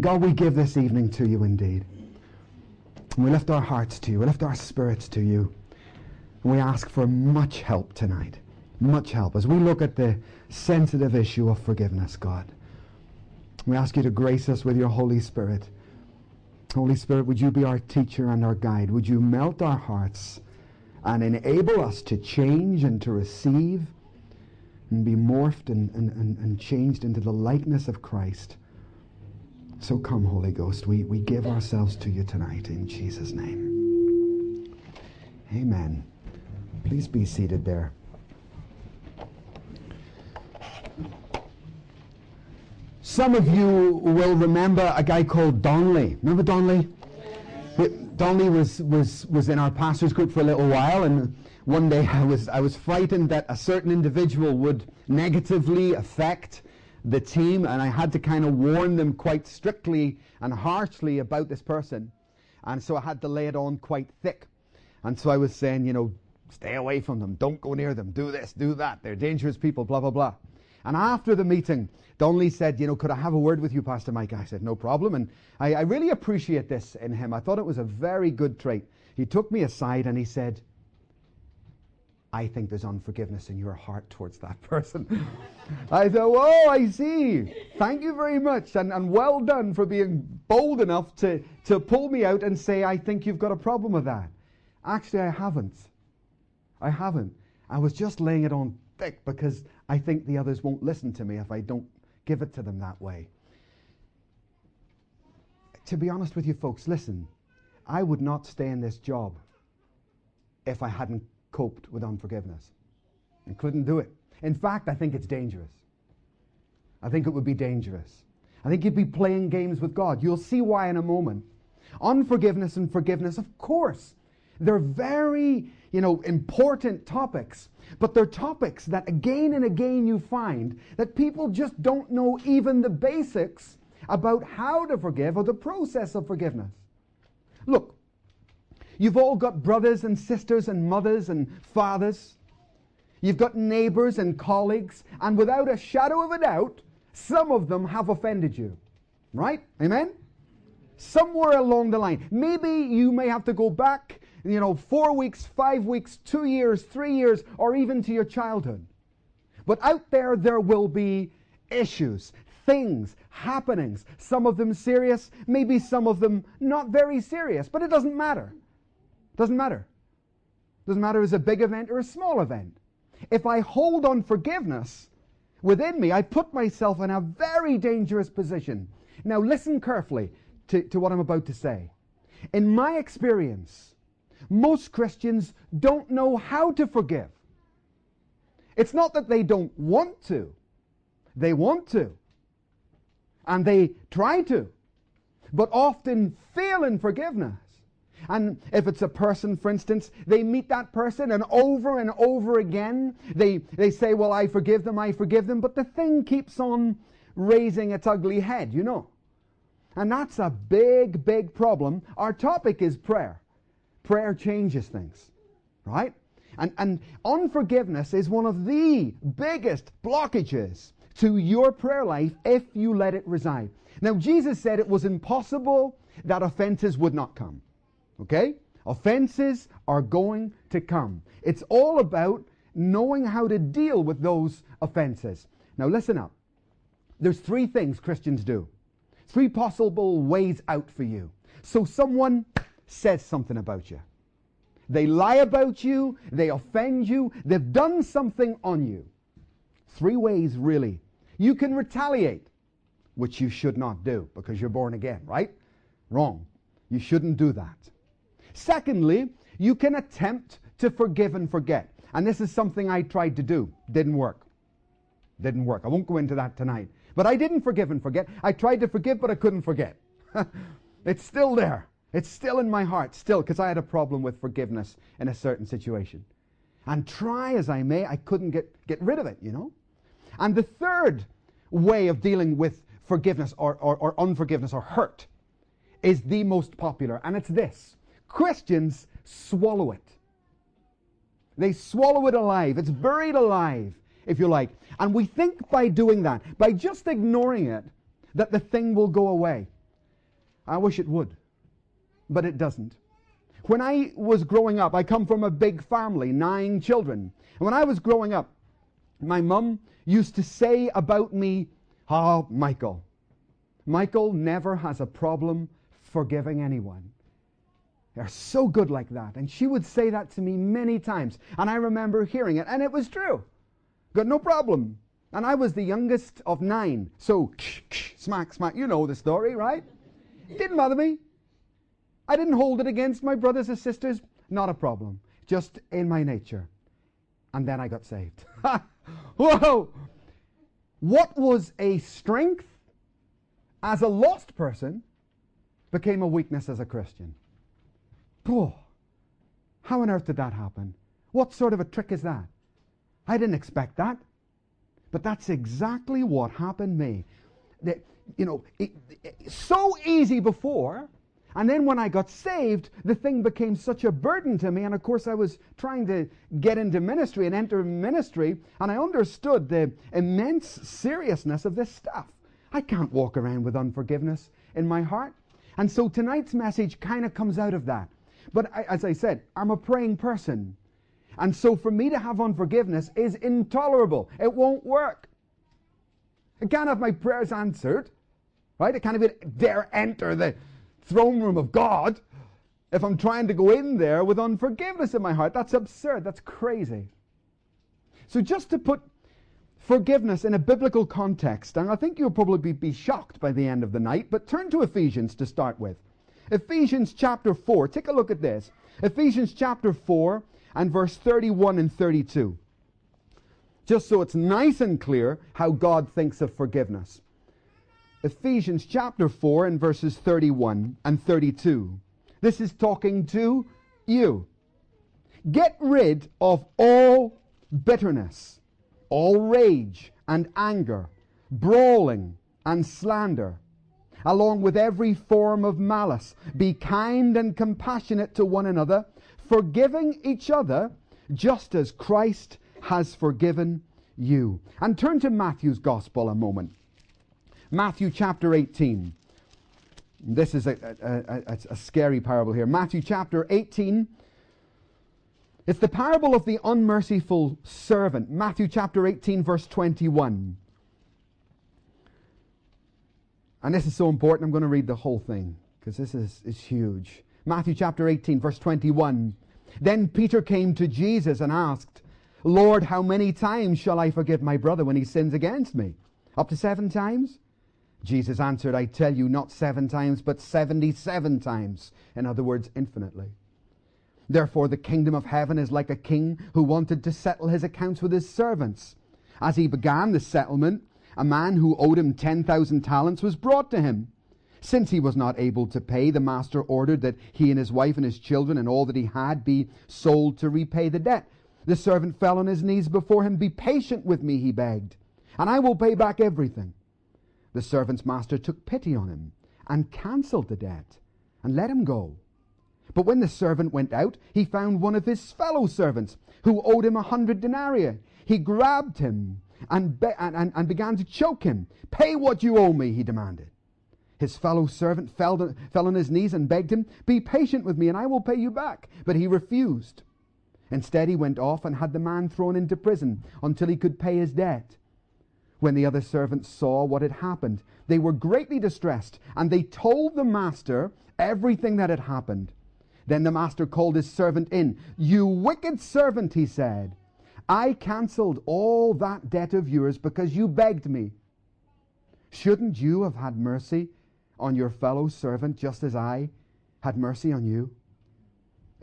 God, we give this evening to you indeed. We lift our hearts to you. We lift our spirits to you. And we ask for much help tonight. Much help as we look at the sensitive issue of forgiveness, God. We ask you to grace us with your Holy Spirit. Holy Spirit, would you be our teacher and our guide? Would you melt our hearts and enable us to change and to receive and be morphed and, and, and, and changed into the likeness of Christ? So come, Holy Ghost, we, we give ourselves to you tonight in Jesus' name. Amen. Please be seated there. Some of you will remember a guy called Donley. Remember Donley? Donley was, was, was in our pastor's group for a little while, and one day I was, I was frightened that a certain individual would negatively affect the team, and I had to kind of warn them quite strictly and harshly about this person. And so I had to lay it on quite thick. And so I was saying, you know, stay away from them, don't go near them, do this, do that, they're dangerous people, blah, blah, blah. And after the meeting, Donley said, you know, could I have a word with you, Pastor Mike? I said, no problem. And I, I really appreciate this in him. I thought it was a very good trait. He took me aside and he said, I think there's unforgiveness in your heart towards that person. I thought, oh, I see. Thank you very much. And, and well done for being bold enough to, to pull me out and say, I think you've got a problem with that. Actually, I haven't. I haven't. I was just laying it on thick because I think the others won't listen to me if I don't give it to them that way. To be honest with you, folks, listen, I would not stay in this job if I hadn't coped with unforgiveness and couldn't do it. In fact, I think it's dangerous. I think it would be dangerous. I think you'd be playing games with God. You'll see why in a moment. Unforgiveness and forgiveness, of course, they're very, you know, important topics, but they're topics that again and again you find that people just don't know even the basics about how to forgive or the process of forgiveness. Look, You've all got brothers and sisters and mothers and fathers. You've got neighbors and colleagues, and without a shadow of a doubt, some of them have offended you. Right? Amen? Somewhere along the line. Maybe you may have to go back, you know, four weeks, five weeks, two years, three years, or even to your childhood. But out there, there will be issues, things, happenings, some of them serious, maybe some of them not very serious, but it doesn't matter. Doesn't matter. Doesn't matter if it's a big event or a small event. If I hold on forgiveness within me, I put myself in a very dangerous position. Now, listen carefully to, to what I'm about to say. In my experience, most Christians don't know how to forgive. It's not that they don't want to, they want to. And they try to, but often fail in forgiveness. And if it's a person, for instance, they meet that person and over and over again, they, they say, Well, I forgive them, I forgive them, but the thing keeps on raising its ugly head, you know. And that's a big, big problem. Our topic is prayer. Prayer changes things, right? And, and unforgiveness is one of the biggest blockages to your prayer life if you let it reside. Now, Jesus said it was impossible that offenses would not come. Okay? Offenses are going to come. It's all about knowing how to deal with those offenses. Now, listen up. There's three things Christians do, three possible ways out for you. So, someone says something about you. They lie about you, they offend you, they've done something on you. Three ways, really. You can retaliate, which you should not do because you're born again, right? Wrong. You shouldn't do that. Secondly, you can attempt to forgive and forget. And this is something I tried to do. Didn't work. Didn't work. I won't go into that tonight. But I didn't forgive and forget. I tried to forgive, but I couldn't forget. it's still there. It's still in my heart, still, because I had a problem with forgiveness in a certain situation. And try as I may, I couldn't get, get rid of it, you know? And the third way of dealing with forgiveness or, or, or unforgiveness or hurt is the most popular, and it's this Christians swallow it. They swallow it alive. It's buried alive, if you like. And we think by doing that, by just ignoring it, that the thing will go away. I wish it would, but it doesn't. When I was growing up, I come from a big family, nine children. And when I was growing up, my mum used to say about me, Oh, Michael, Michael never has a problem forgiving anyone. They're so good like that. And she would say that to me many times. And I remember hearing it, and it was true. Got no problem. And I was the youngest of nine. So, smack, smack. You know the story, right? Didn't bother me. I didn't hold it against my brothers or sisters. Not a problem. Just in my nature. And then I got saved. Whoa! What was a strength as a lost person became a weakness as a Christian. How on earth did that happen? What sort of a trick is that? I didn't expect that. But that's exactly what happened to me. That, you know, it, it, so easy before, and then when I got saved, the thing became such a burden to me. And of course, I was trying to get into ministry and enter ministry, and I understood the immense seriousness of this stuff. I can't walk around with unforgiveness in my heart. And so tonight's message kind of comes out of that. But I, as I said, I'm a praying person. And so for me to have unforgiveness is intolerable. It won't work. I can't have my prayers answered, right? I can't even dare enter the throne room of God if I'm trying to go in there with unforgiveness in my heart. That's absurd. That's crazy. So just to put forgiveness in a biblical context, and I think you'll probably be shocked by the end of the night, but turn to Ephesians to start with. Ephesians chapter 4. Take a look at this. Ephesians chapter 4 and verse 31 and 32. Just so it's nice and clear how God thinks of forgiveness. Ephesians chapter 4 and verses 31 and 32. This is talking to you. Get rid of all bitterness, all rage and anger, brawling and slander, along with every form of malice. Be kind and compassionate to one another forgiving each other just as Christ has forgiven you. And turn to Matthew's Gospel a moment. Matthew chapter 18. This is a, a, a, a, scary parable here. Matthew chapter 18. It's the parable of the unmerciful servant. Matthew chapter 18, verse 21. And this is so important, I'm going to read the whole thing because this is, is huge. Matthew chapter 18, verse 21. Then Peter came to Jesus and asked, Lord, how many times shall I forgive my brother when he sins against me? Up to seven times? Jesus answered, I tell you, not seven times, but seventy-seven times. In other words, infinitely. Therefore, the kingdom of heaven is like a king who wanted to settle his accounts with his servants. As he began the settlement, a man who owed him 10,000 talents was brought to him. Since he was not able to pay, the master ordered that he and his wife and his children and all that he had be sold to repay the debt. The servant fell on his knees before him. Be patient with me, he begged, and I will pay back everything. The servant's master took pity on him and cancelled the debt and let him go. But when the servant went out, he found one of his fellow servants who owed him a hundred denarii. He grabbed him and, be- and, and, and began to choke him. Pay what you owe me, he demanded. His fellow servant fell, fell on his knees and begged him, Be patient with me, and I will pay you back. But he refused. Instead, he went off and had the man thrown into prison until he could pay his debt. When the other servants saw what had happened, they were greatly distressed, and they told the master everything that had happened. Then the master called his servant in. You wicked servant, he said. I cancelled all that debt of yours because you begged me. Shouldn't you have had mercy on your fellow servant just as I had mercy on you?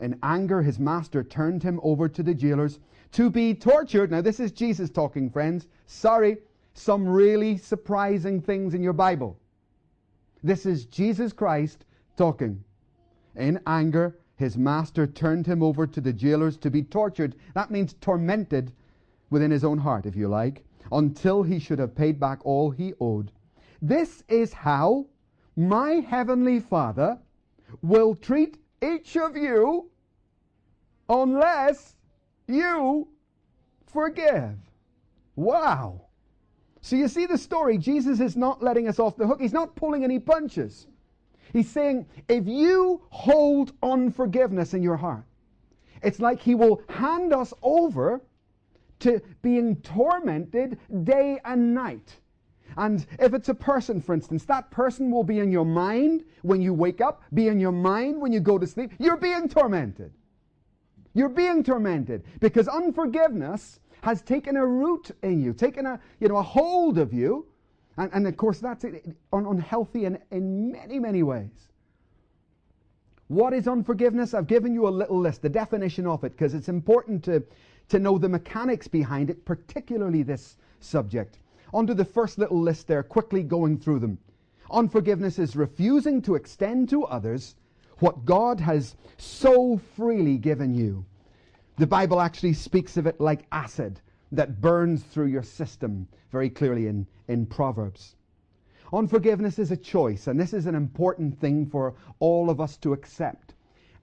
In anger, his master turned him over to the jailers to be tortured. Now, this is Jesus talking, friends. Sorry, some really surprising things in your Bible. This is Jesus Christ talking. In anger, his master turned him over to the jailers to be tortured. That means tormented within his own heart, if you like, until he should have paid back all he owed. This is how my heavenly Father will treat each of you unless you forgive. Wow. So you see the story. Jesus is not letting us off the hook. He's not pulling any punches. He's saying if you hold unforgiveness in your heart, it's like he will hand us over to being tormented day and night. And if it's a person, for instance, that person will be in your mind when you wake up, be in your mind when you go to sleep. You're being tormented. You're being tormented because unforgiveness has taken a root in you, taken a, you know, a hold of you. And, and of course, that's unhealthy in, in many, many ways. What is unforgiveness? I've given you a little list, the definition of it, because it's important to, to know the mechanics behind it, particularly this subject. Onto the first little list there, quickly going through them. Unforgiveness is refusing to extend to others what God has so freely given you. The Bible actually speaks of it like acid that burns through your system very clearly in, in Proverbs. Unforgiveness is a choice, and this is an important thing for all of us to accept.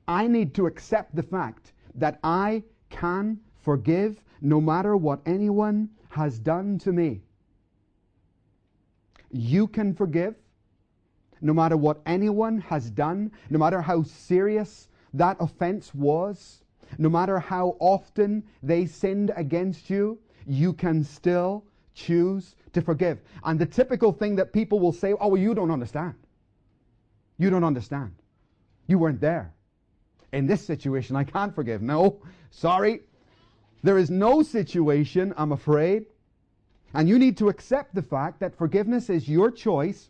I need to accept the fact that I can forgive no matter what anyone has done to me. You can forgive no matter what anyone has done, no matter how serious that offense was, no matter how often they sinned against you, you can still choose to forgive. And the typical thing that people will say, oh, well, you don't understand. You don't understand. You weren't there. In this situation, I can't forgive. No, sorry. There is no situation, I'm afraid. And you need to accept the fact that forgiveness is your choice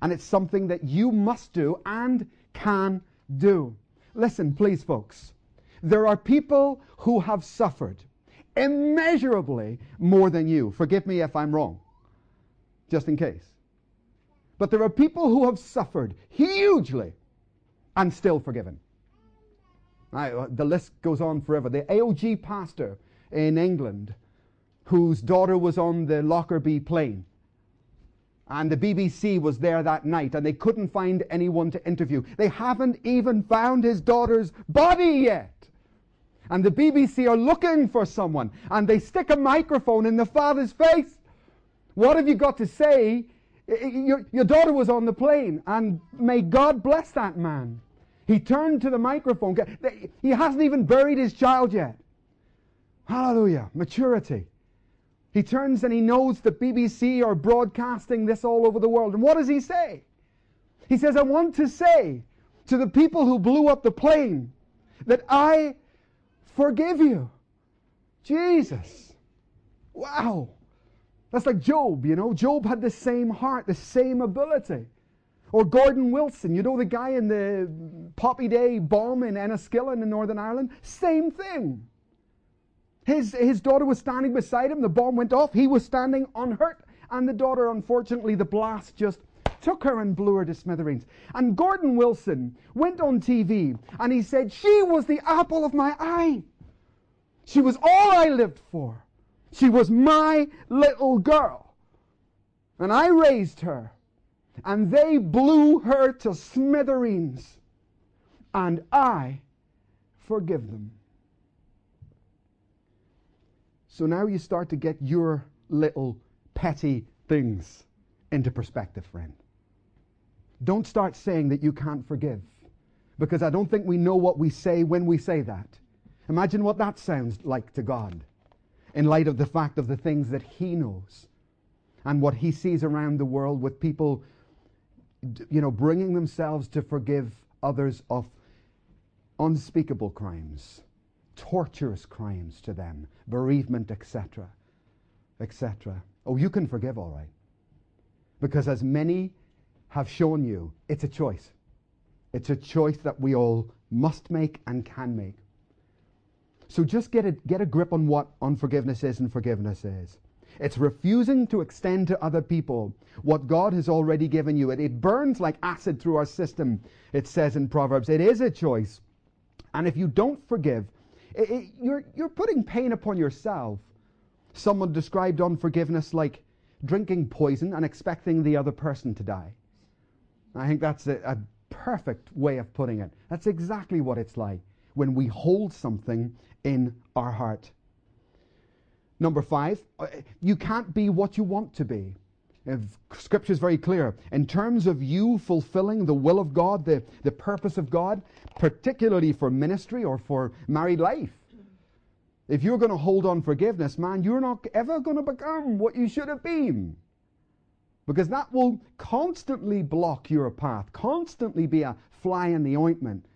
and it's something that you must do and can do. Listen, please, folks. There are people who have suffered immeasurably more than you. Forgive me if I'm wrong, just in case. But there are people who have suffered hugely and still forgiven. I, uh, the list goes on forever. The AOG pastor in England, whose daughter was on the Lockerbie plane, and the BBC was there that night, and they couldn't find anyone to interview. They haven't even found his daughter's body yet and the BBC are looking for someone, and they stick a microphone in the father's face. What have you got to say? Your, your daughter was on the plane, and may God bless that man. He turned to the microphone. He hasn't even buried his child yet. Hallelujah. Maturity. He turns and he knows the BBC are broadcasting this all over the world. And what does he say? He says, I want to say to the people who blew up the plane that I forgive you. Jesus. Wow. That's like Job, you know. Job had the same heart, the same ability. Or Gordon Wilson, you know the guy in the Poppy Day bomb in Enniskillen in Northern Ireland? Same thing. His, his daughter was standing beside him, the bomb went off, he was standing unhurt, and the daughter, unfortunately, the blast just took her and blew her to smithereens. And Gordon Wilson went on TV and he said, She was the apple of my eye. She was all I lived for. She was my little girl. And I raised her. And they blew her to smithereens. And I forgive them. So now you start to get your little petty things into perspective, friend. Don't start saying that you can't forgive because I don't think we know what we say when we say that. Imagine what that sounds like to God in light of the fact of the things that He knows and what He sees around the world with people, you know, bringing themselves to forgive others of unspeakable crimes, torturous crimes to them, bereavement, etc., etc. Oh, you can forgive, all right. Because as many have shown you it's a choice. It's a choice that we all must make and can make. So just get a, get a grip on what unforgiveness is and forgiveness is. It's refusing to extend to other people what God has already given you. It, it burns like acid through our system, it says in Proverbs. It is a choice. And if you don't forgive, it, it, you're, you're putting pain upon yourself. Someone described unforgiveness like drinking poison and expecting the other person to die. I think that's a, a perfect way of putting it. That's exactly what it's like when we hold something in our heart. Number five, uh, you can't be what you want to be. Scripture is very clear. In terms of you fulfilling the will of God, the, the purpose of God, particularly for ministry or for married life, if you're going to hold on forgiveness, man, you're not ever going to become what you should have been. Because that will constantly block your path, constantly be a fly in the ointment,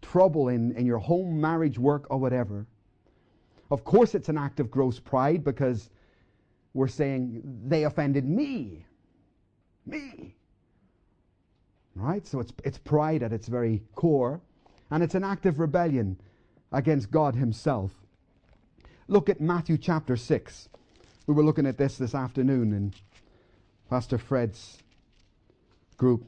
trouble in, in your home, marriage, work, or whatever. Of course, it's an act of gross pride because we're saying they offended me. Me. Right? So it's, it's pride at its very core, and it's an act of rebellion against God Himself. Look at Matthew chapter 6. We were looking at this this afternoon in Pastor Fred's group.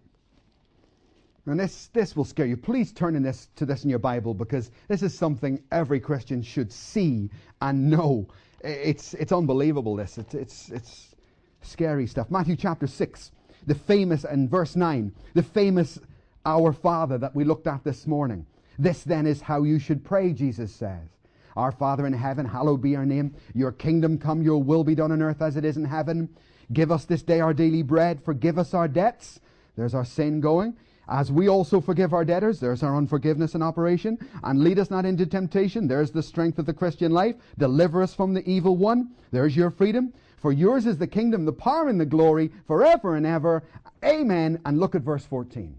And this, this will scare you. Please turn in this, to this in your Bible because this is something every Christian should see and know it's, it's unbelievable, this. It's, it's, it's scary stuff. Matthew chapter 6, the famous, and verse 9, the famous Our Father that we looked at this morning. This then is how you should pray, Jesus says. Our Father in heaven, hallowed be your name. Your kingdom come, your will be done on earth as it is in heaven. Give us this day our daily bread. Forgive us our debts. There's our sin going. As we also forgive our debtors, there's our unforgiveness in operation. And lead us not into temptation. There's the strength of the Christian life. Deliver us from the evil one. There's your freedom. For yours is the kingdom, the power, and the glory forever and ever. Amen. And look at verse 14.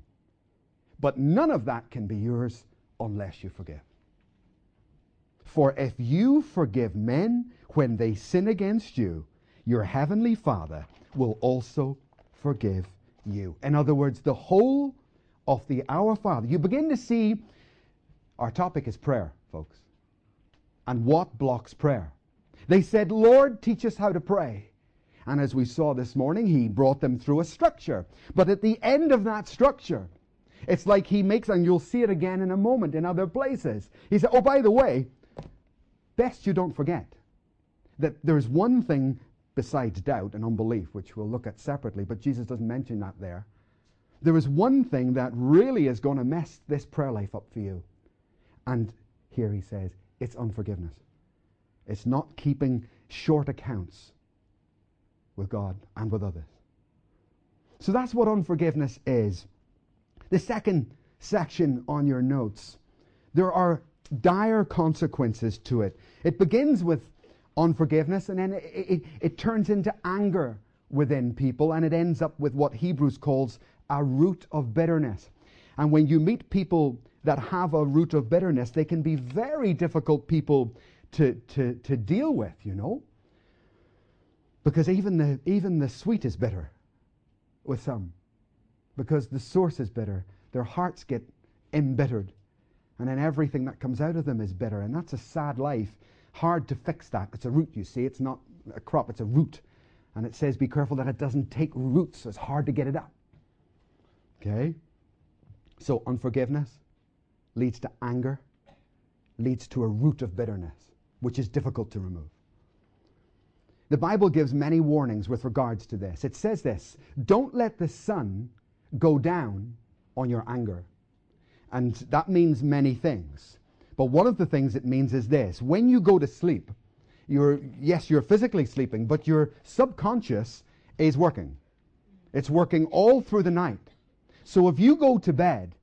But none of that can be yours unless you forgive. For if you forgive men when they sin against you, your heavenly Father will also forgive you. In other words, the whole of the Our Father. You begin to see our topic is prayer, folks. And what blocks prayer? They said, Lord, teach us how to pray. And as we saw this morning, he brought them through a structure. But at the end of that structure, it's like he makes, and you'll see it again in a moment in other places. He said, Oh, by the way, best you don't forget that there's one thing besides doubt and unbelief, which we'll look at separately, but Jesus doesn't mention that there. There is one thing that really is going to mess this prayer life up for you. And here he says, it's unforgiveness. It's not keeping short accounts with God and with others. So that's what unforgiveness is. The second section on your notes, there are dire consequences to it. It begins with unforgiveness and then it, it, it turns into anger within people and it ends up with what Hebrews calls a root of bitterness. And when you meet people that have a root of bitterness, they can be very difficult people to, to, to deal with, you know? Because even the, even the sweet is bitter with some. Because the source is bitter. Their hearts get embittered. And then everything that comes out of them is bitter. And that's a sad life. Hard to fix that. It's a root, you see. It's not a crop, it's a root. And it says be careful that it doesn't take roots. It's hard to get it up. Okay? So unforgiveness leads to anger, leads to a root of bitterness, which is difficult to remove. The Bible gives many warnings with regards to this. It says this Don't let the sun go down on your anger. And that means many things. But one of the things it means is this when you go to sleep, you're, yes, you're physically sleeping, but your subconscious is working. It's working all through the night. So if you go to bed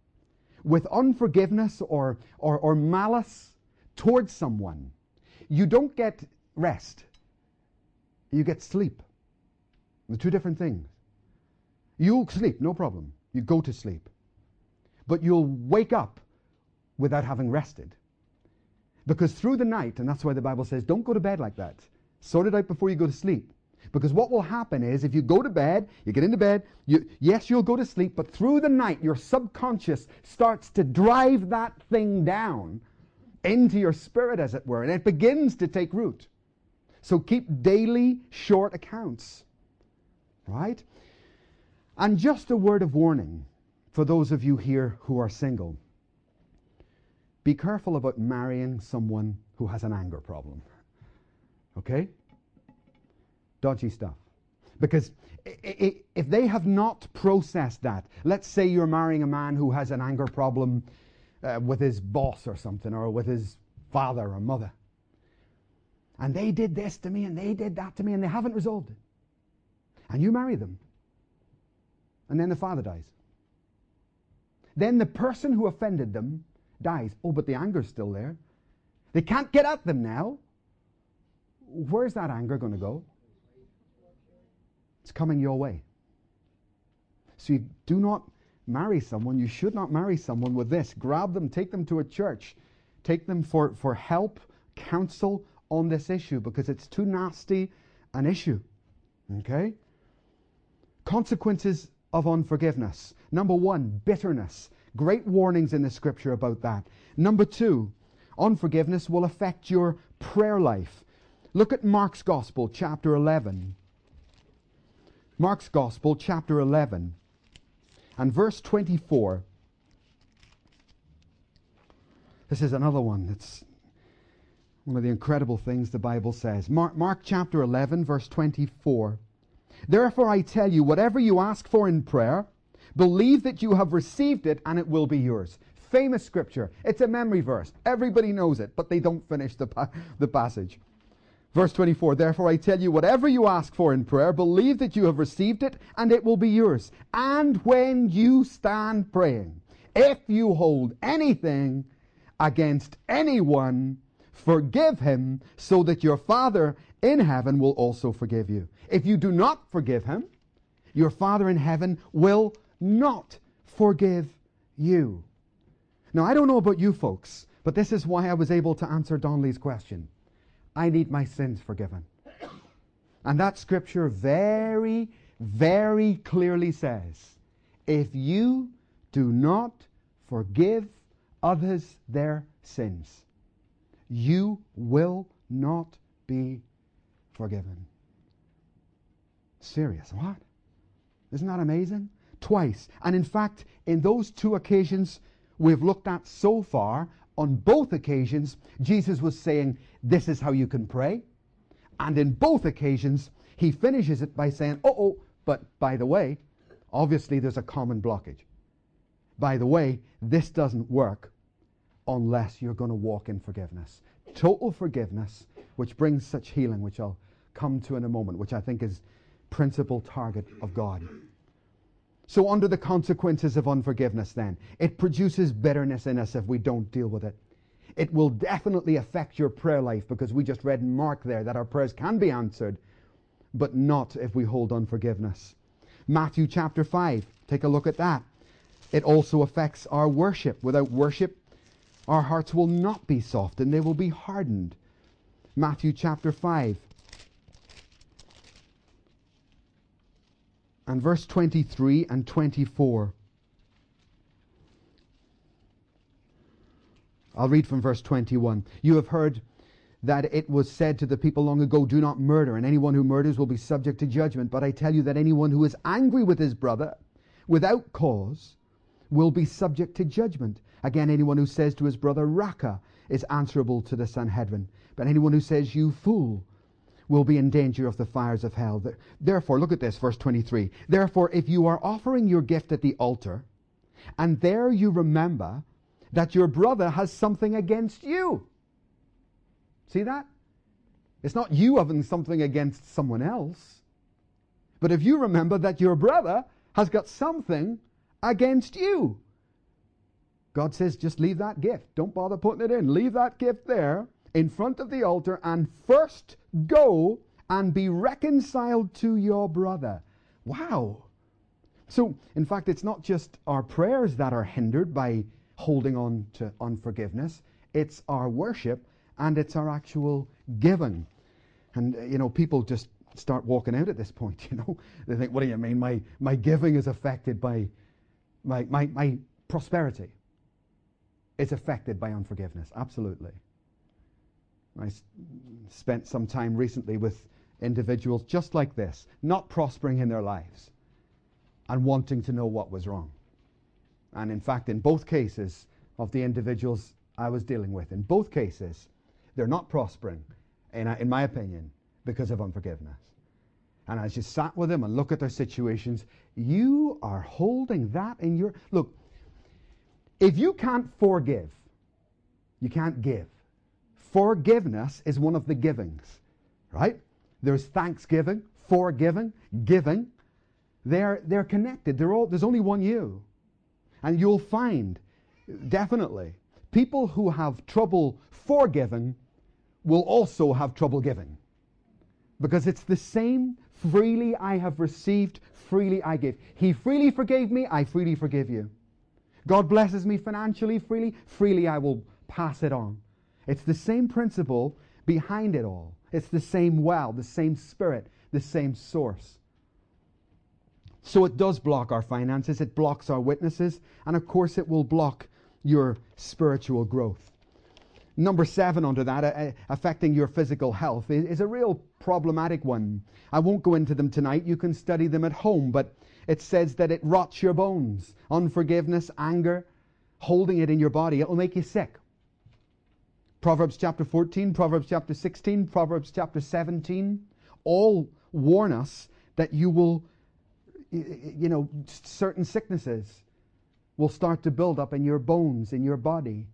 with unforgiveness or, or, or malice towards someone, you don't get rest. You get sleep. The two different things. You'll sleep, no problem. You go to sleep. But you'll wake up without having rested. Because through the night, and that's why the Bible says, don't go to bed like that. Sort it out before you go to sleep. Because what will happen is if you go to bed, you get into bed, you, yes, you'll go to sleep, but through the night, your subconscious starts to drive that thing down into your spirit, as it were, and it begins to take root. So keep daily short accounts, right? And just a word of warning for those of you here who are single be careful about marrying someone who has an anger problem. Okay? dodgy stuff. Because if they have not processed that, let's say you're marrying a man who has an anger problem uh, with his boss or something, or with his father or mother, and they did this to me and they did that to me and they haven't resolved it, and you marry them, and then the father dies. Then the person who offended them dies. Oh, but the anger's still there. They can't get at them now. Where's that anger going to go? It's coming your way. So you do not marry someone, you should not marry someone with this. Grab them, take them to a church, take them for, for help, counsel on this issue because it's too nasty an issue. Okay? Consequences of unforgiveness. Number one, bitterness. Great warnings in the scripture about that. Number two, unforgiveness will affect your prayer life. Look at Mark's Gospel, chapter 11. Mark's Gospel, chapter 11, and verse 24. This is another one that's one of the incredible things the Bible says. Mark, Mark chapter 11, verse 24. Therefore I tell you, whatever you ask for in prayer, believe that you have received it and it will be yours. Famous scripture. It's a memory verse. Everybody knows it, but they don't finish the, pa- the passage. Verse 24, therefore I tell you, whatever you ask for in prayer, believe that you have received it and it will be yours. And when you stand praying, if you hold anything against anyone, forgive him so that your Father in heaven will also forgive you. If you do not forgive him, your Father in heaven will not forgive you. Now, I don't know about you folks, but this is why I was able to answer Donnelly's question. I need my sins forgiven. And that scripture very, very clearly says if you do not forgive others their sins, you will not be forgiven. Serious. What? Isn't that amazing? Twice. And in fact, in those two occasions we've looked at so far, on both occasions, Jesus was saying, This is how you can pray. And in both occasions, he finishes it by saying, Oh, oh, but by the way, obviously there's a common blockage. By the way, this doesn't work unless you're going to walk in forgiveness. Total forgiveness, which brings such healing, which I'll come to in a moment, which I think is principal target of God. So, under the consequences of unforgiveness, then, it produces bitterness in us if we don't deal with it. It will definitely affect your prayer life because we just read in Mark there that our prayers can be answered, but not if we hold unforgiveness. Matthew chapter 5, take a look at that. It also affects our worship. Without worship, our hearts will not be soft and they will be hardened. Matthew chapter 5. And verse 23 and 24. I'll read from verse 21. You have heard that it was said to the people long ago, Do not murder, and anyone who murders will be subject to judgment. But I tell you that anyone who is angry with his brother without cause will be subject to judgment. Again, anyone who says to his brother, Raca, is answerable to the Sanhedrin. But anyone who says, You fool, will be in danger of the fires of hell. Therefore, look at this, verse 23. Therefore, if you are offering your gift at the altar, and there you remember that your brother has something against you. See that? It's not you having something against someone else. But if you remember that your brother has got something against you, God says, just leave that gift. Don't bother putting it in. Leave that gift there in front of the altar and first go and be reconciled to your brother. Wow. So, in fact, it's not just our prayers that are hindered by holding on to unforgiveness, it's our worship and it's our actual giving. And, uh, you know, people just start walking out at this point, you know. They think, what do you mean? My, my giving is affected by my, my, my prosperity. It's affected by unforgiveness, absolutely. I spent some time recently with individuals just like this, not prospering in their lives and wanting to know what was wrong. And in fact, in both cases of the individuals I was dealing with, in both cases, they're not prospering, in, in my opinion, because of unforgiveness. And as you sat with them and look at their situations, you are holding that in your. Look, if you can't forgive, you can't give. Forgiveness is one of the givings, right? There's thanksgiving, forgiving, giving. They're, they're connected. They're all, there's only one you. And you'll find, definitely, people who have trouble forgiving will also have trouble giving. Because it's the same freely I have received, freely I give. He freely forgave me, I freely forgive you. God blesses me financially freely, freely I will pass it on. It's the same principle behind it all. It's the same well, the same spirit, the same source. So it does block our finances, it blocks our witnesses, and of course it will block your spiritual growth. Number seven under that, uh, affecting your physical health, is, is a real problematic one. I won't go into them tonight. You can study them at home, but it says that it rots your bones. Unforgiveness, anger, holding it in your body, it will make you sick. Proverbs chapter 14, Proverbs chapter 16, Proverbs chapter 17 all warn us that you will, you know, certain sicknesses will start to build up in your bones, in your body,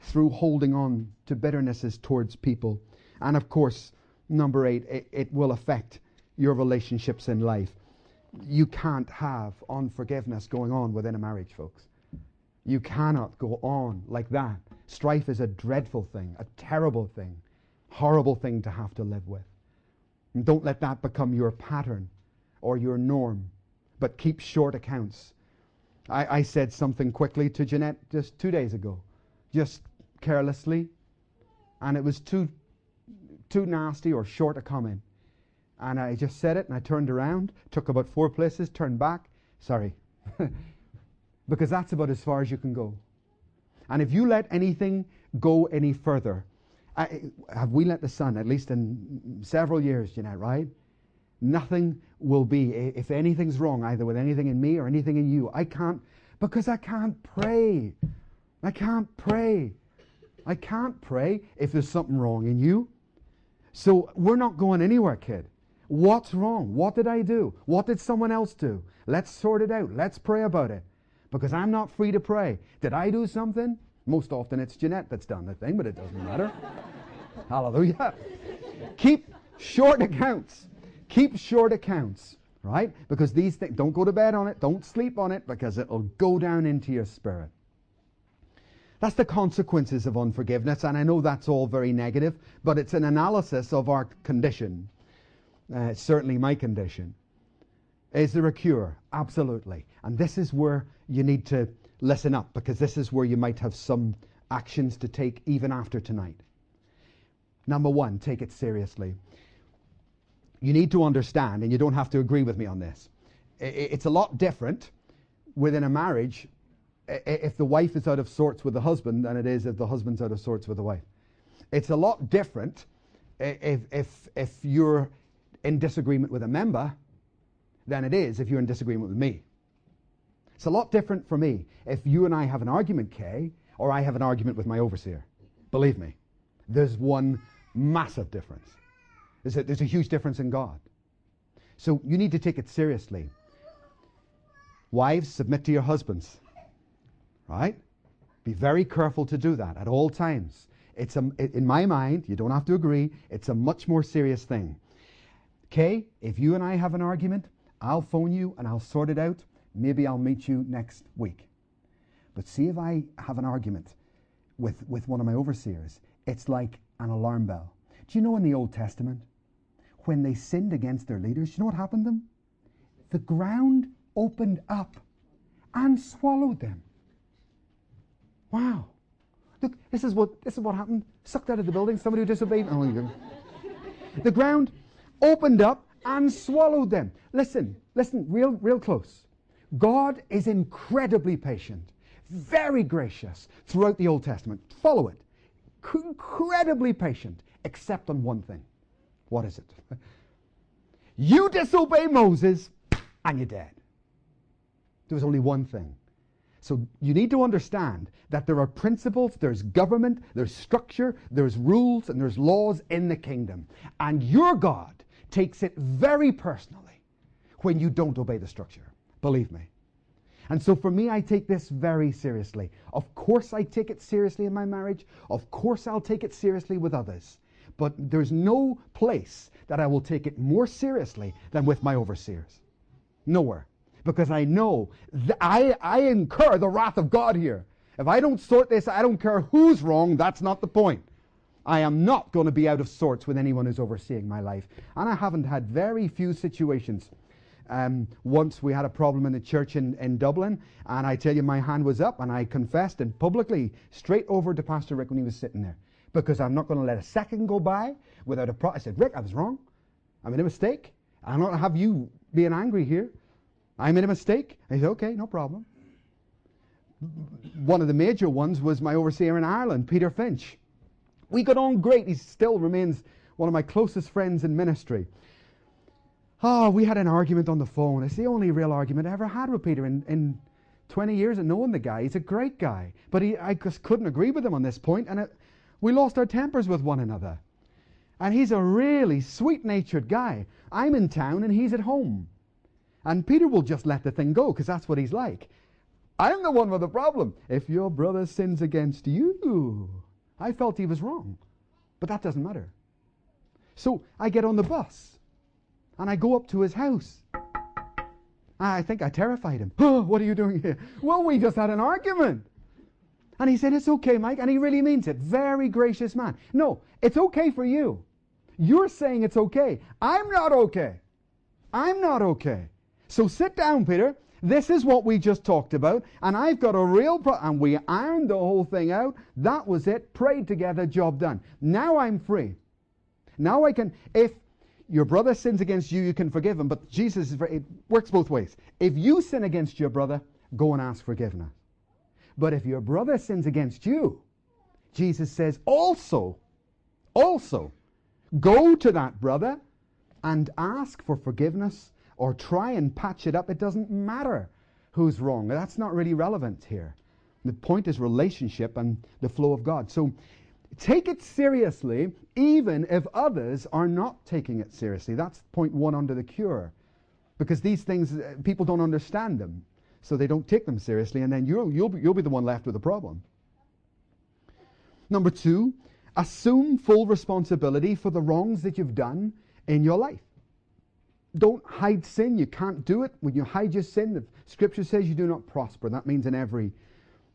through holding on to bitternesses towards people. And of course, number eight, it, it will affect your relationships in life. You can't have unforgiveness going on within a marriage, folks. You cannot go on like that. Strife is a dreadful thing, a terrible thing, horrible thing to have to live with. And don't let that become your pattern or your norm, but keep short accounts. I, I said something quickly to Jeanette just two days ago, just carelessly, and it was too, too nasty or short a comment. And I just said it, and I turned around, took about four places, turned back. Sorry. because that's about as far as you can go. And if you let anything go any further, I, have we let the sun, at least in several years, know, right? Nothing will be, if anything's wrong, either with anything in me or anything in you, I can't, because I can't pray. I can't pray. I can't pray if there's something wrong in you. So we're not going anywhere, kid. What's wrong? What did I do? What did someone else do? Let's sort it out. Let's pray about it because I'm not free to pray. Did I do something? Most often it's Jeanette that's done the thing, but it doesn't matter. Hallelujah. Keep short accounts. Keep short accounts, right? Because these things, don't go to bed on it, don't sleep on it, because it'll go down into your spirit. That's the consequences of unforgiveness, and I know that's all very negative, but it's an analysis of our condition. Uh, certainly my condition. Is there a cure? Absolutely. And this is where you need to listen up because this is where you might have some actions to take even after tonight. Number one, take it seriously. You need to understand, and you don't have to agree with me on this. It's a lot different within a marriage if the wife is out of sorts with the husband than it is if the husband's out of sorts with the wife. It's a lot different if, if, if you're in disagreement with a member than it is if you're in disagreement with me. It's a lot different for me if you and I have an argument, Kay, or I have an argument with my overseer. Believe me, there's one massive difference. There's a, there's a huge difference in God. So you need to take it seriously. Wives, submit to your husbands. Right? Be very careful to do that at all times. It's a, in my mind, you don't have to agree, it's a much more serious thing. Kay, if you and I have an argument, I'll phone you and I'll sort it out. Maybe I'll meet you next week. But see if I have an argument with, with one of my overseers, it's like an alarm bell. Do you know in the Old Testament, when they sinned against their leaders, do you know what happened to them? The ground opened up and swallowed them. Wow. Look, this is what this is what happened. Sucked out of the building, somebody who disobeyed. Oh, the ground opened up and swallowed them. Listen, listen, real, real close. God is incredibly patient, very gracious throughout the Old Testament. Follow it. Incredibly patient, except on one thing. What is it? You disobey Moses and you're dead. There was only one thing. So you need to understand that there are principles, there's government, there's structure, there's rules, and there's laws in the kingdom. And your God takes it very personally when you don't obey the structure. Believe me. And so for me, I take this very seriously. Of course, I take it seriously in my marriage. Of course, I'll take it seriously with others. But there's no place that I will take it more seriously than with my overseers. Nowhere. Because I know I, I incur the wrath of God here. If I don't sort this, I don't care who's wrong, that's not the point. I am not going to be out of sorts with anyone who's overseeing my life. And I haven't had very few situations. Um, once we had a problem in the church in, in Dublin, and I tell you, my hand was up, and I confessed and publicly straight over to Pastor Rick when he was sitting there. Because I'm not going to let a second go by without a pro. I said, Rick, I was wrong. I made a mistake. I'm not have you being angry here. I made a mistake. I said, okay, no problem. One of the major ones was my overseer in Ireland, Peter Finch. We got on great. He still remains one of my closest friends in ministry. Oh, we had an argument on the phone. It's the only real argument I ever had with Peter in, in 20 years of knowing the guy. He's a great guy. But he, I just couldn't agree with him on this point, and it, we lost our tempers with one another. And he's a really sweet natured guy. I'm in town and he's at home. And Peter will just let the thing go because that's what he's like. I'm the one with the problem. If your brother sins against you, I felt he was wrong. But that doesn't matter. So I get on the bus and I go up to his house. I think I terrified him. Oh, what are you doing here? Well, we just had an argument. And he said, It's okay, Mike. And he really means it. Very gracious man. No, it's okay for you. You're saying it's okay. I'm not okay. I'm not okay. So sit down, Peter. This is what we just talked about, and I've got a real problem. And we ironed the whole thing out. That was it. Prayed together, job done. Now I'm free. Now I can, if your brother sins against you, you can forgive him. But Jesus, it works both ways. If you sin against your brother, go and ask forgiveness. But if your brother sins against you, Jesus says also, also, Go to that brother and ask for forgiveness or try and patch it up. It doesn't matter who's wrong. That's not really relevant here. The point is relationship and the flow of God. So take it seriously, even if others are not taking it seriously. That's point one under the cure. Because these things, uh, people don't understand them. So they don't take them seriously, and then you'll, you'll, be, you'll be the one left with the problem. Number two, Assume full responsibility for the wrongs that you've done in your life. Don't hide sin. You can't do it. When you hide your sin, the scripture says you do not prosper. That means in every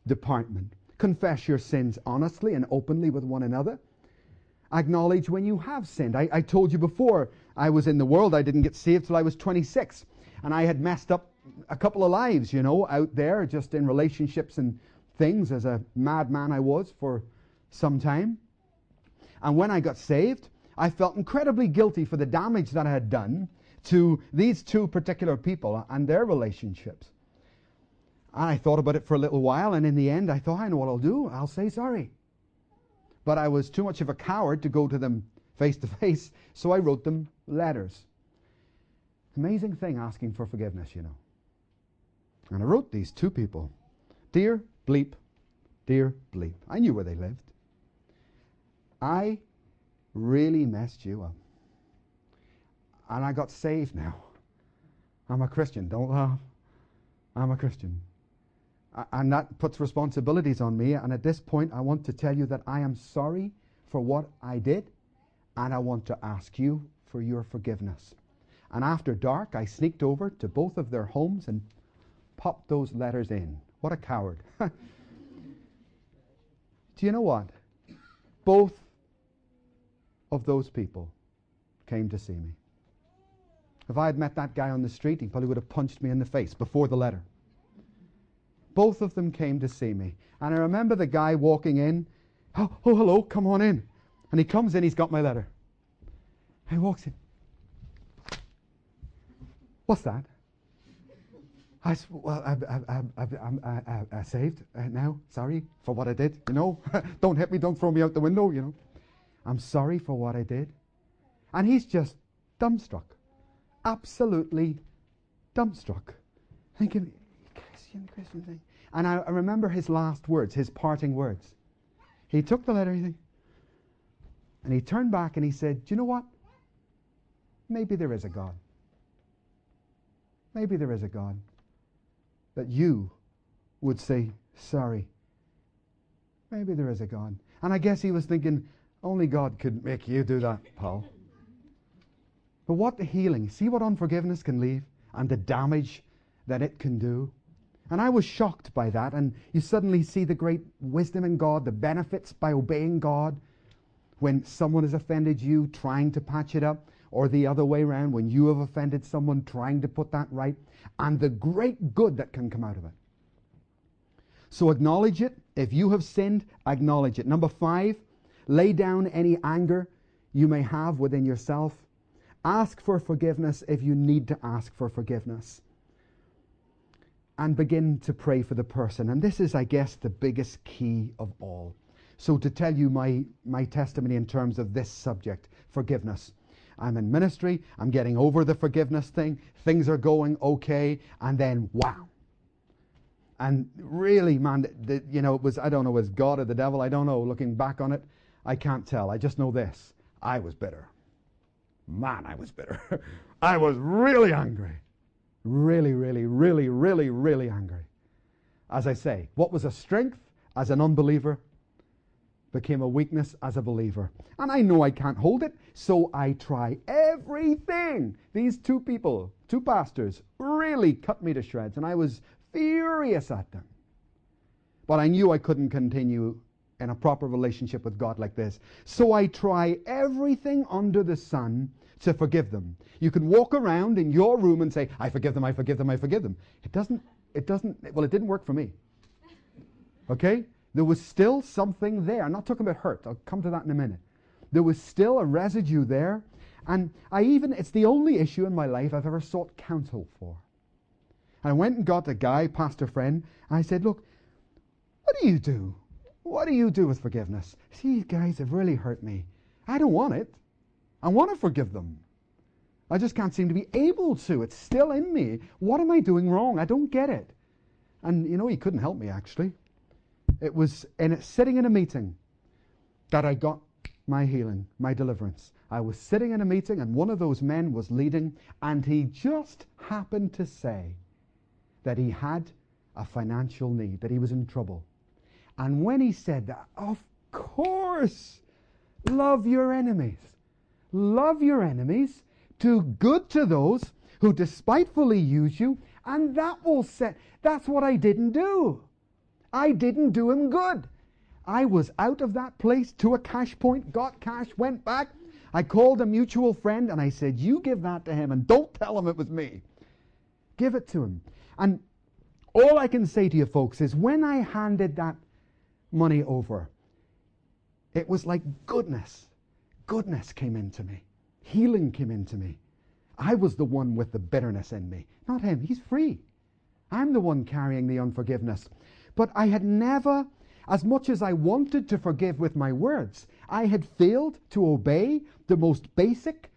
department. Confess your sins honestly and openly with one another. Acknowledge when you have sinned. I, I told you before, I was in the world. I didn't get saved till I was 26. And I had messed up a couple of lives, you know, out there, just in relationships and things as a madman I was for some time. And when I got saved, I felt incredibly guilty for the damage that I had done to these two particular people and their relationships. I thought about it for a little while, and in the end, I thought, I know what I'll do. I'll say sorry. But I was too much of a coward to go to them face to face, so I wrote them letters. Amazing thing asking for forgiveness, you know. And I wrote these two people Dear Bleep, Dear Bleep. I knew where they lived. I really messed you up. And I got saved now. I'm a Christian. Don't laugh. I'm a Christian. And that puts responsibilities on me. And at this point, I want to tell you that I am sorry for what I did. And I want to ask you for your forgiveness. And after dark, I sneaked over to both of their homes and popped those letters in. What a coward. Do you know what? Both of those people came to see me. If I had met that guy on the street, he probably would have punched me in the face before the letter. Both of them came to see me. And I remember the guy walking in. Oh, oh hello, come on in. And he comes in, he's got my letter. he walks in. What's that? I said, well, I, am I, saved uh, now. Sorry for what I did. You know, don't hit me. Don't throw me out the window. You know. I'm sorry for what I did. And he's just dumbstruck. Absolutely dumbstruck. Thinking, Christian, thing. And I, I remember his last words, his parting words. He took the letter and he turned back and he said, Do you know what? Maybe there is a God. Maybe there is a God. That you would say, Sorry. Maybe there is a God. And I guess he was thinking, only God could make you do that, Paul. But what the healing. See what unforgiveness can leave? and the damage that it can do. And I was shocked by that. And you suddenly see the great wisdom in God, the benefits by obeying God when someone has offended you, trying to patch it up, or the other way around, when you have offended someone, trying to put that right, and the great good that can come out of it. So acknowledge it. If you have sinned, acknowledge it. Number five, lay down any anger you may have within yourself. Ask for forgiveness if you need to ask for forgiveness. And begin to pray for the person. And this is, I guess, the biggest key of all. So, to tell you my, my testimony in terms of this subject forgiveness. I'm in ministry, I'm getting over the forgiveness thing, things are going okay, and then wow. And really, man, the, you know, it was, I don't know, was God or the devil, I don't know. Looking back on it, I can't tell. I just know this I was bitter. Man, I was bitter. I was really angry. Really, really, really, really, really angry. As I say, what was a strength as an unbeliever became a weakness as a believer. And I know I can't hold it, so I try everything. These two people, two pastors, really cut me to shreds, and I was furious at them. But I knew I couldn't continue in a proper relationship with God like this. So I try everything under the sun to forgive them. You can walk around in your room and say, I forgive them, I forgive them, I forgive them. It doesn't, it doesn't, well, it didn't work for me. Okay? There was still something there. I'm not talking about hurt. I'll come to that in a minute. There was still a residue there. And I even, it's the only issue in my life I've ever sought counsel for. I went and got a guy, pastor friend, and I said, Look, what do you do? What do you do with forgiveness? These guys have really hurt me. I don't want it. I want to forgive them. I just can't seem to be able to. It's still in me. What am I doing wrong? I don't get it. And you know, he couldn't help me actually. It was in sitting in a meeting that I got my healing, my deliverance. I was sitting in a meeting and one of those men was leading, and he just happened to say that he had a financial need, that he was in trouble. And when he said that, of course, love your enemies. Love your enemies. Do good to those who despitefully use you, and that will set. That's what I didn't do. I didn't do him good. I was out of that place to a cash point, got cash, went back. I called a mutual friend and I said, You give that to him and don't tell him it was me. Give it to him. And all I can say to you folks is when I handed that money over, it was like goodness. Goodness came into me, healing came into me. I was the one with the bitterness in me, not him. He's free. I'm the one carrying the unforgiveness. But I had never, as much as I wanted to forgive with my words, I had failed to obey the most basic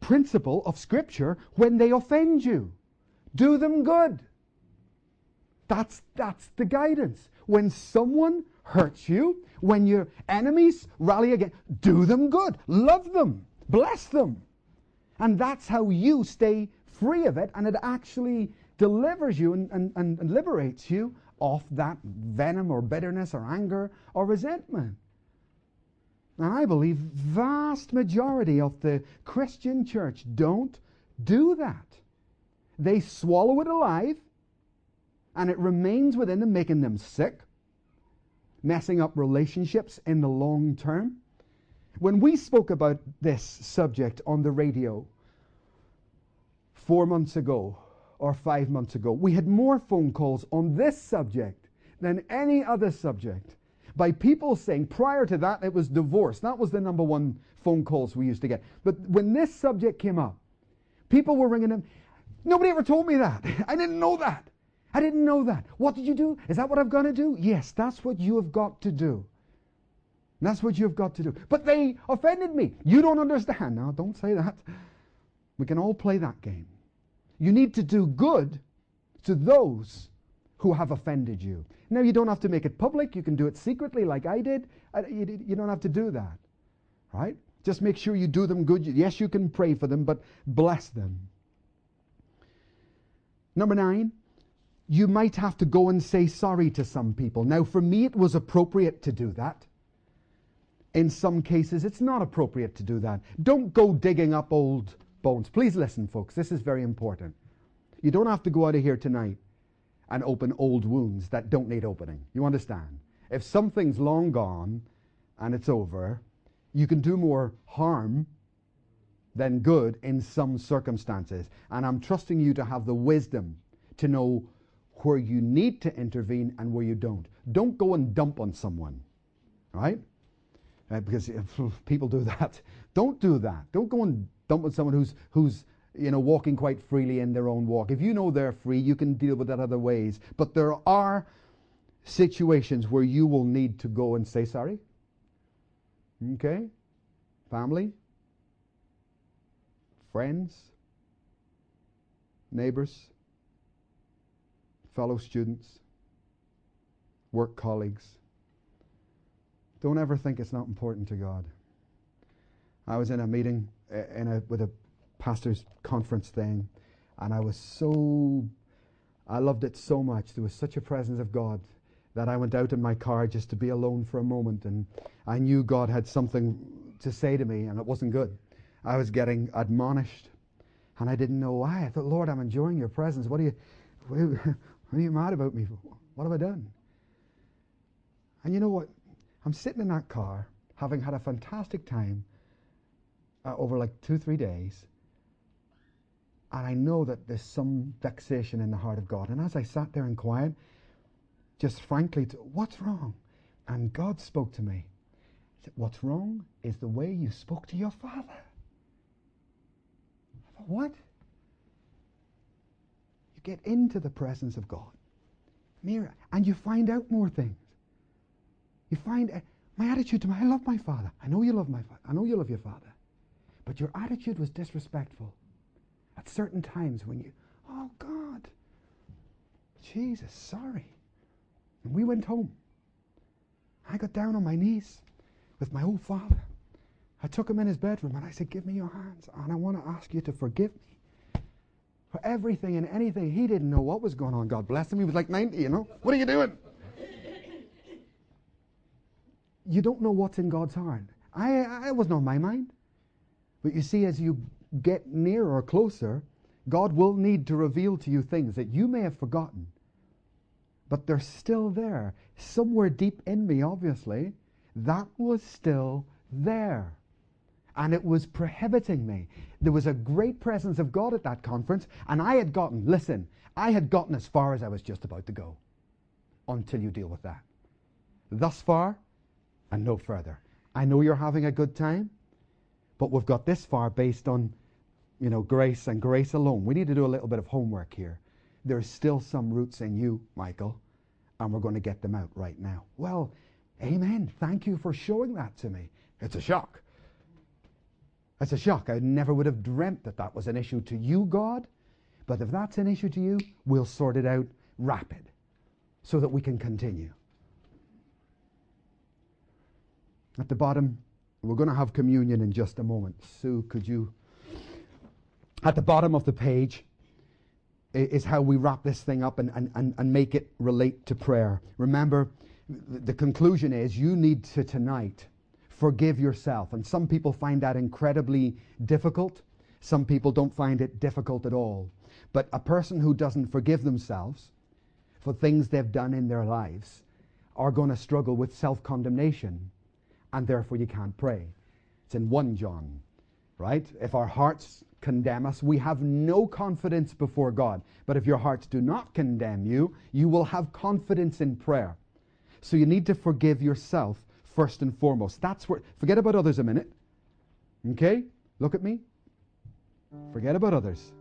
principle of Scripture when they offend you. Do them good. That's, that's the guidance. When someone hurts you, when your enemies rally again, do them good. Love them. Bless them. And that's how you stay free of it, and it actually delivers you and, and, and liberates you off that venom or bitterness or anger or resentment. And I believe vast majority of the Christian church don't do that. They swallow it alive and it remains within them, making them sick, messing up relationships in the long term. When we spoke about this subject on the radio four months ago, or five months ago. We had more phone calls on this subject than any other subject by people saying, prior to that, it was divorce. That was the number one phone calls we used to get. But when this subject came up, people were ringing them. Nobody ever told me that. I didn't know that. I didn't know that. What did you do? Is that what I've got to do? Yes, that's what you have got to do. That's what you've got to do. But they offended me. You don't understand. Now, don't say that. We can all play that game. You need to do good to those who have offended you. Now, you don't have to make it public. You can do it secretly, like I did. Uh, you don't have to do that, right? Just make sure you do them good. Yes, you can pray for them, but bless them. Number nine, you might have to go and say sorry to some people. Now, for me, it was appropriate to do that. In some cases, it's not appropriate to do that. Don't go digging up old bones. Please listen, folks. This is very important. You don't have to go out of here tonight and open old wounds that don't need opening. You understand? If something's long gone and it's over, you can do more harm than good in some circumstances. And I'm trusting you to have the wisdom to know where you need to intervene and where you don't. Don't go and dump on someone, right? Uh, because people do that. Don't do that. Don't go and dump on someone who's who's you know walking quite freely in their own walk. If you know they're free, you can deal with that other ways. But there are situations where you will need to go and say sorry. Okay? Family, friends, neighbors, fellow students, work colleagues. Don't ever think it's not important to God. I was in a meeting uh, in a, with a pastor's conference thing, and I was so, I loved it so much. There was such a presence of God that I went out in my car just to be alone for a moment, and I knew God had something to say to me, and it wasn't good. I was getting admonished, and I didn't know why. I thought, Lord, I'm enjoying your presence. What are you, what are you mad about me? What have I done? And you know what? I'm sitting in that car, having had a fantastic time uh, over like two, three days, and I know that there's some vexation in the heart of God. And as I sat there in quiet, just frankly, to, what's wrong? And God spoke to me. Said, What's wrong is the way you spoke to your father. I thought, what? You get into the presence of God, mirror, and you find out more things. You find uh, my attitude to my, I love my father. I know you love my father. I know you love your father. But your attitude was disrespectful at certain times when you, oh God, Jesus, sorry. And we went home. I got down on my knees with my old father. I took him in his bedroom and I said, Give me your hands. And I want to ask you to forgive me for everything and anything. He didn't know what was going on. God bless him. He was like 90, you know. What are you doing? you don't know what's in God's heart. I, I wasn't on my mind. But you see, as you get nearer or closer, God will need to reveal to you things that you may have forgotten, but they're still there. Somewhere deep in me, obviously, that was still there. And it was prohibiting me. There was a great presence of God at that conference, and I had gotten, listen, I had gotten as far as I was just about to go until you deal with that. Thus far, and no further. I know you're having a good time, but we've got this far based on you know, grace and grace alone. We need to do a little bit of homework here. There's still some roots in you, Michael, and we're going to get them out right now. Well, amen. Thank you for showing that to me. It's a shock. It's a shock. I never would have dreamt that that was an issue to you, God. But if that's an issue to you, we'll sort it out rapid so that we can continue. At the bottom, we're going to have communion in just a moment. Sue, could you at the bottom of the page is how we wrap this thing up and, and, and make it relate to prayer. Remember, the conclusion is you need to tonight forgive yourself. And some people find that incredibly difficult. Some people don't find it difficult at all. But a person who doesn't forgive themselves for things they've done in their lives are going to struggle with self condemnation. And therefore, you can't pray. It's in 1 John, right? If our hearts condemn us. We have no confidence before God. But if your hearts do not condemn you, you will have confidence in prayer. So you need to forgive yourself first and foremost. That's where, forget about others a minute. Okay? Look at me. Forget about others.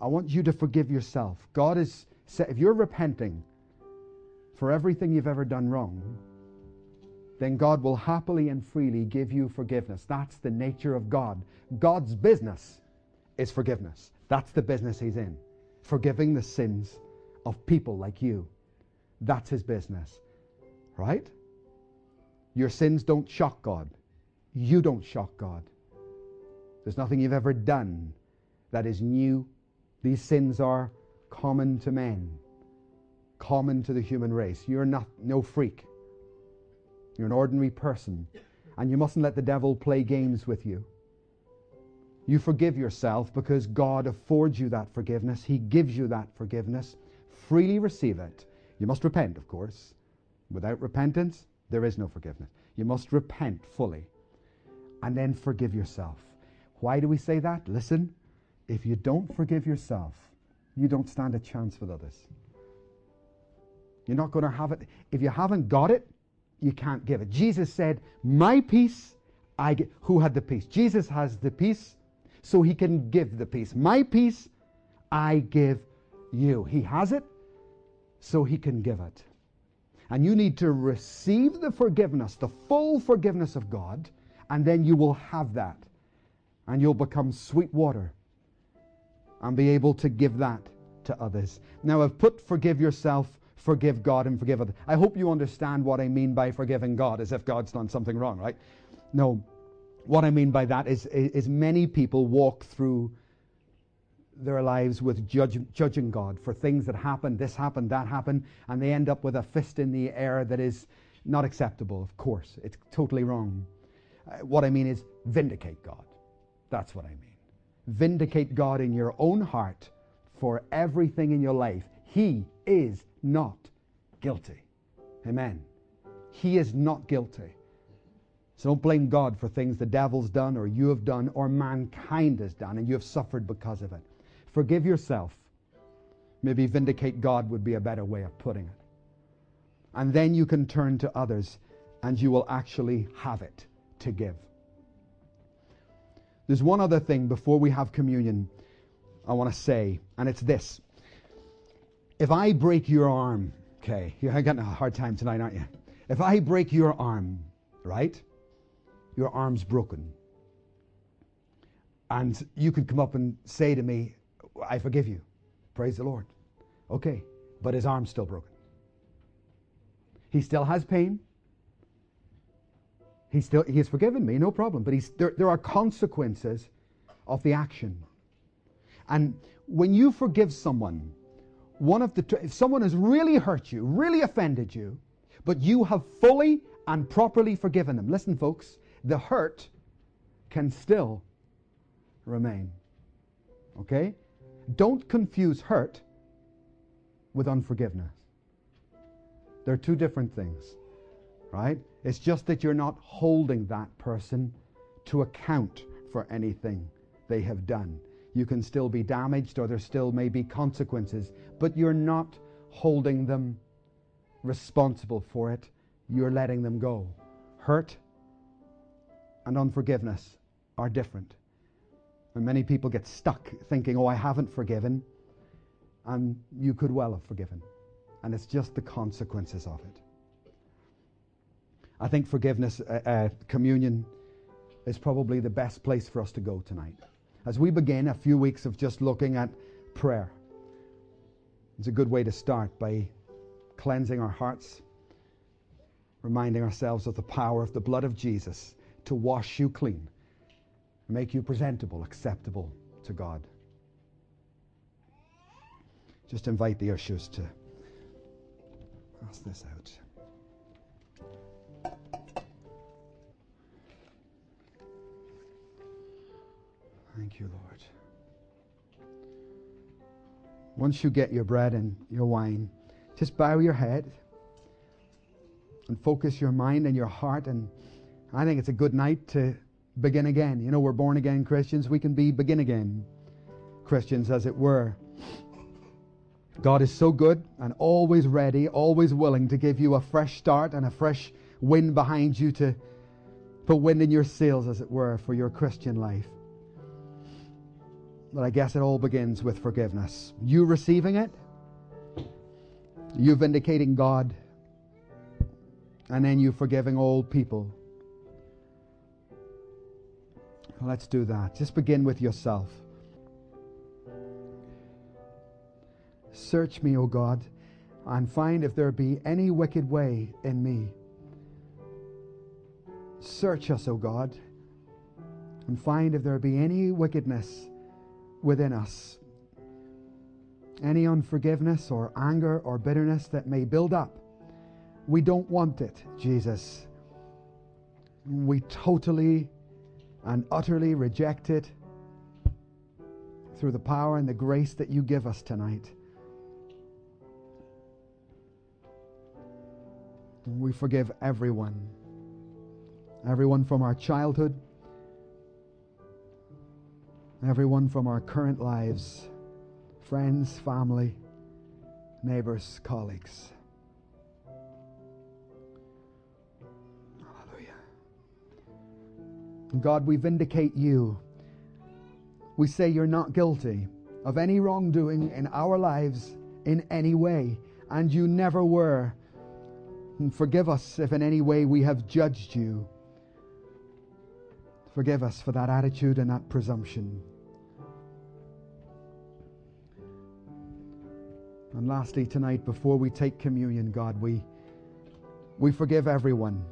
I want you to forgive yourself. God is, if you're repenting for everything you've ever done wrong, then God will happily and freely give you forgiveness. That's the nature of God. God's business is forgiveness. That's the business He's in. Forgiving the sins of people like you. That's His business. Right? Your sins don't shock God. You don't shock God. There's nothing you've ever done that is new. These sins are common to men, common to the human race. You're not no freak. You're an ordinary person. And you mustn't let the devil play games with you. You forgive yourself because God affords you that forgiveness. He gives you that forgiveness. Freely receive it. You must repent, of course. Without repentance, there is no forgiveness. You must repent fully and then forgive yourself. Why do we say that? Listen, if you don't forgive yourself, you don't stand a chance with others. You're not going to have it. If you haven't got it, you can't give it. Jesus said, My peace, I get. Who had the peace? Jesus has the peace, so he can give the peace. My peace, I give you. He has it, so he can give it. And you need to receive the forgiveness, the full forgiveness of God, and then you will have that. And you'll become sweet water and be able to give that to others. Now, I've put forgive yourself, forgive God, and forgive others. I hope you understand what I mean by forgiving God, as if God's done something wrong, right? No. What I mean by that is, is many people walk through their lives with judge, judging God for things that happened, this happened, that happened, and they end up with a fist in the air that is not acceptable, of course. It's totally wrong. Uh, what I mean is vindicate God. That's what I mean. Vindicate God in your own heart for everything in your life. He is not guilty. Amen. He is not guilty. So don't blame God for things the devil's done or you have done or mankind has done and you have suffered because of it. Forgive yourself. Maybe vindicate God would be a better way of putting it. And then you can turn to others and you will actually have it to give. There's one other thing before we have communion I want to say, and it's this. If I break your arm, okay, you're getting a hard time tonight, aren't you? If I break your arm, right, your arm's broken. And you could come up and say to me, I forgive you. Praise the Lord. Okay, but his arm's still broken. He still has pain. He still he has forgiven me, no problem. But he's, there, there are consequences of the action. And when you forgive someone, one of the if someone has really hurt you, really offended you, but you have fully and properly forgiven them. Listen, folks, the hurt can still remain. Okay? Don't confuse hurt with unforgiveness. They're two different things, right? It's just that you're not holding that person to account for anything they have done. You can still be damaged or there still may be consequences, but you're not holding them responsible for it. You're letting them go. Hurt and unforgiveness are different. And many people get stuck thinking, oh, I haven't forgiven. And you could well have forgiven. And it's just the consequences of it. I think forgiveness, uh, uh, communion, is probably the best place for us to go tonight. As we begin a few weeks of just looking at prayer, it's a good way to start by cleansing our hearts, reminding ourselves of the power of the blood of Jesus to wash you clean make you presentable, acceptable to God. Just invite the ushers to pass this out. Thank you, Lord. Once you get your bread and your wine, just bow your head and focus your mind and your heart. And I think it's a good night to begin again. You know, we're born again Christians. We can be begin again Christians, as it were. God is so good and always ready, always willing to give you a fresh start and a fresh wind behind you to put wind in your sails, as it were, for your Christian life. But I guess it all begins with forgiveness. You receiving it, you vindicating God, and then you forgiving all people Let's do that. Just begin with yourself. Search me, O God, and find if there be any wicked way in me. Search us, O God, and find if there be any wickedness within us, any unforgiveness or anger or bitterness that may build up. We don't want it, Jesus. We totally and utterly reject it through the power and the grace that you give us tonight. We forgive everyone. Everyone from our childhood, everyone from our current lives, friends, family, neighbors, colleagues. God, we vindicate you. We say you're not guilty of any wrongdoing in our lives in any way, and you never were. And forgive us if in any way we have judged you. Forgive us for that attitude and that presumption. And lastly, tonight, before we take communion, God, we, we forgive everyone,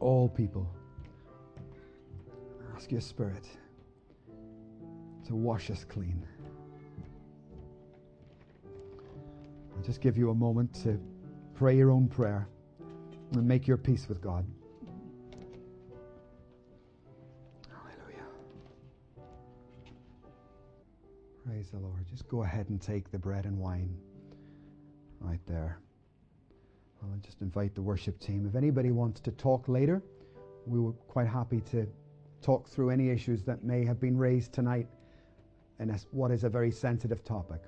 all people. Ask your Spirit to wash us clean. I'll just give you a moment to pray your own prayer and make your peace with God. Hallelujah. Praise the Lord. Just go ahead and take the bread and wine right there. I'll just invite the worship team. If anybody wants to talk later, we were quite happy to talk through any issues that may have been raised tonight in what is a very sensitive topic.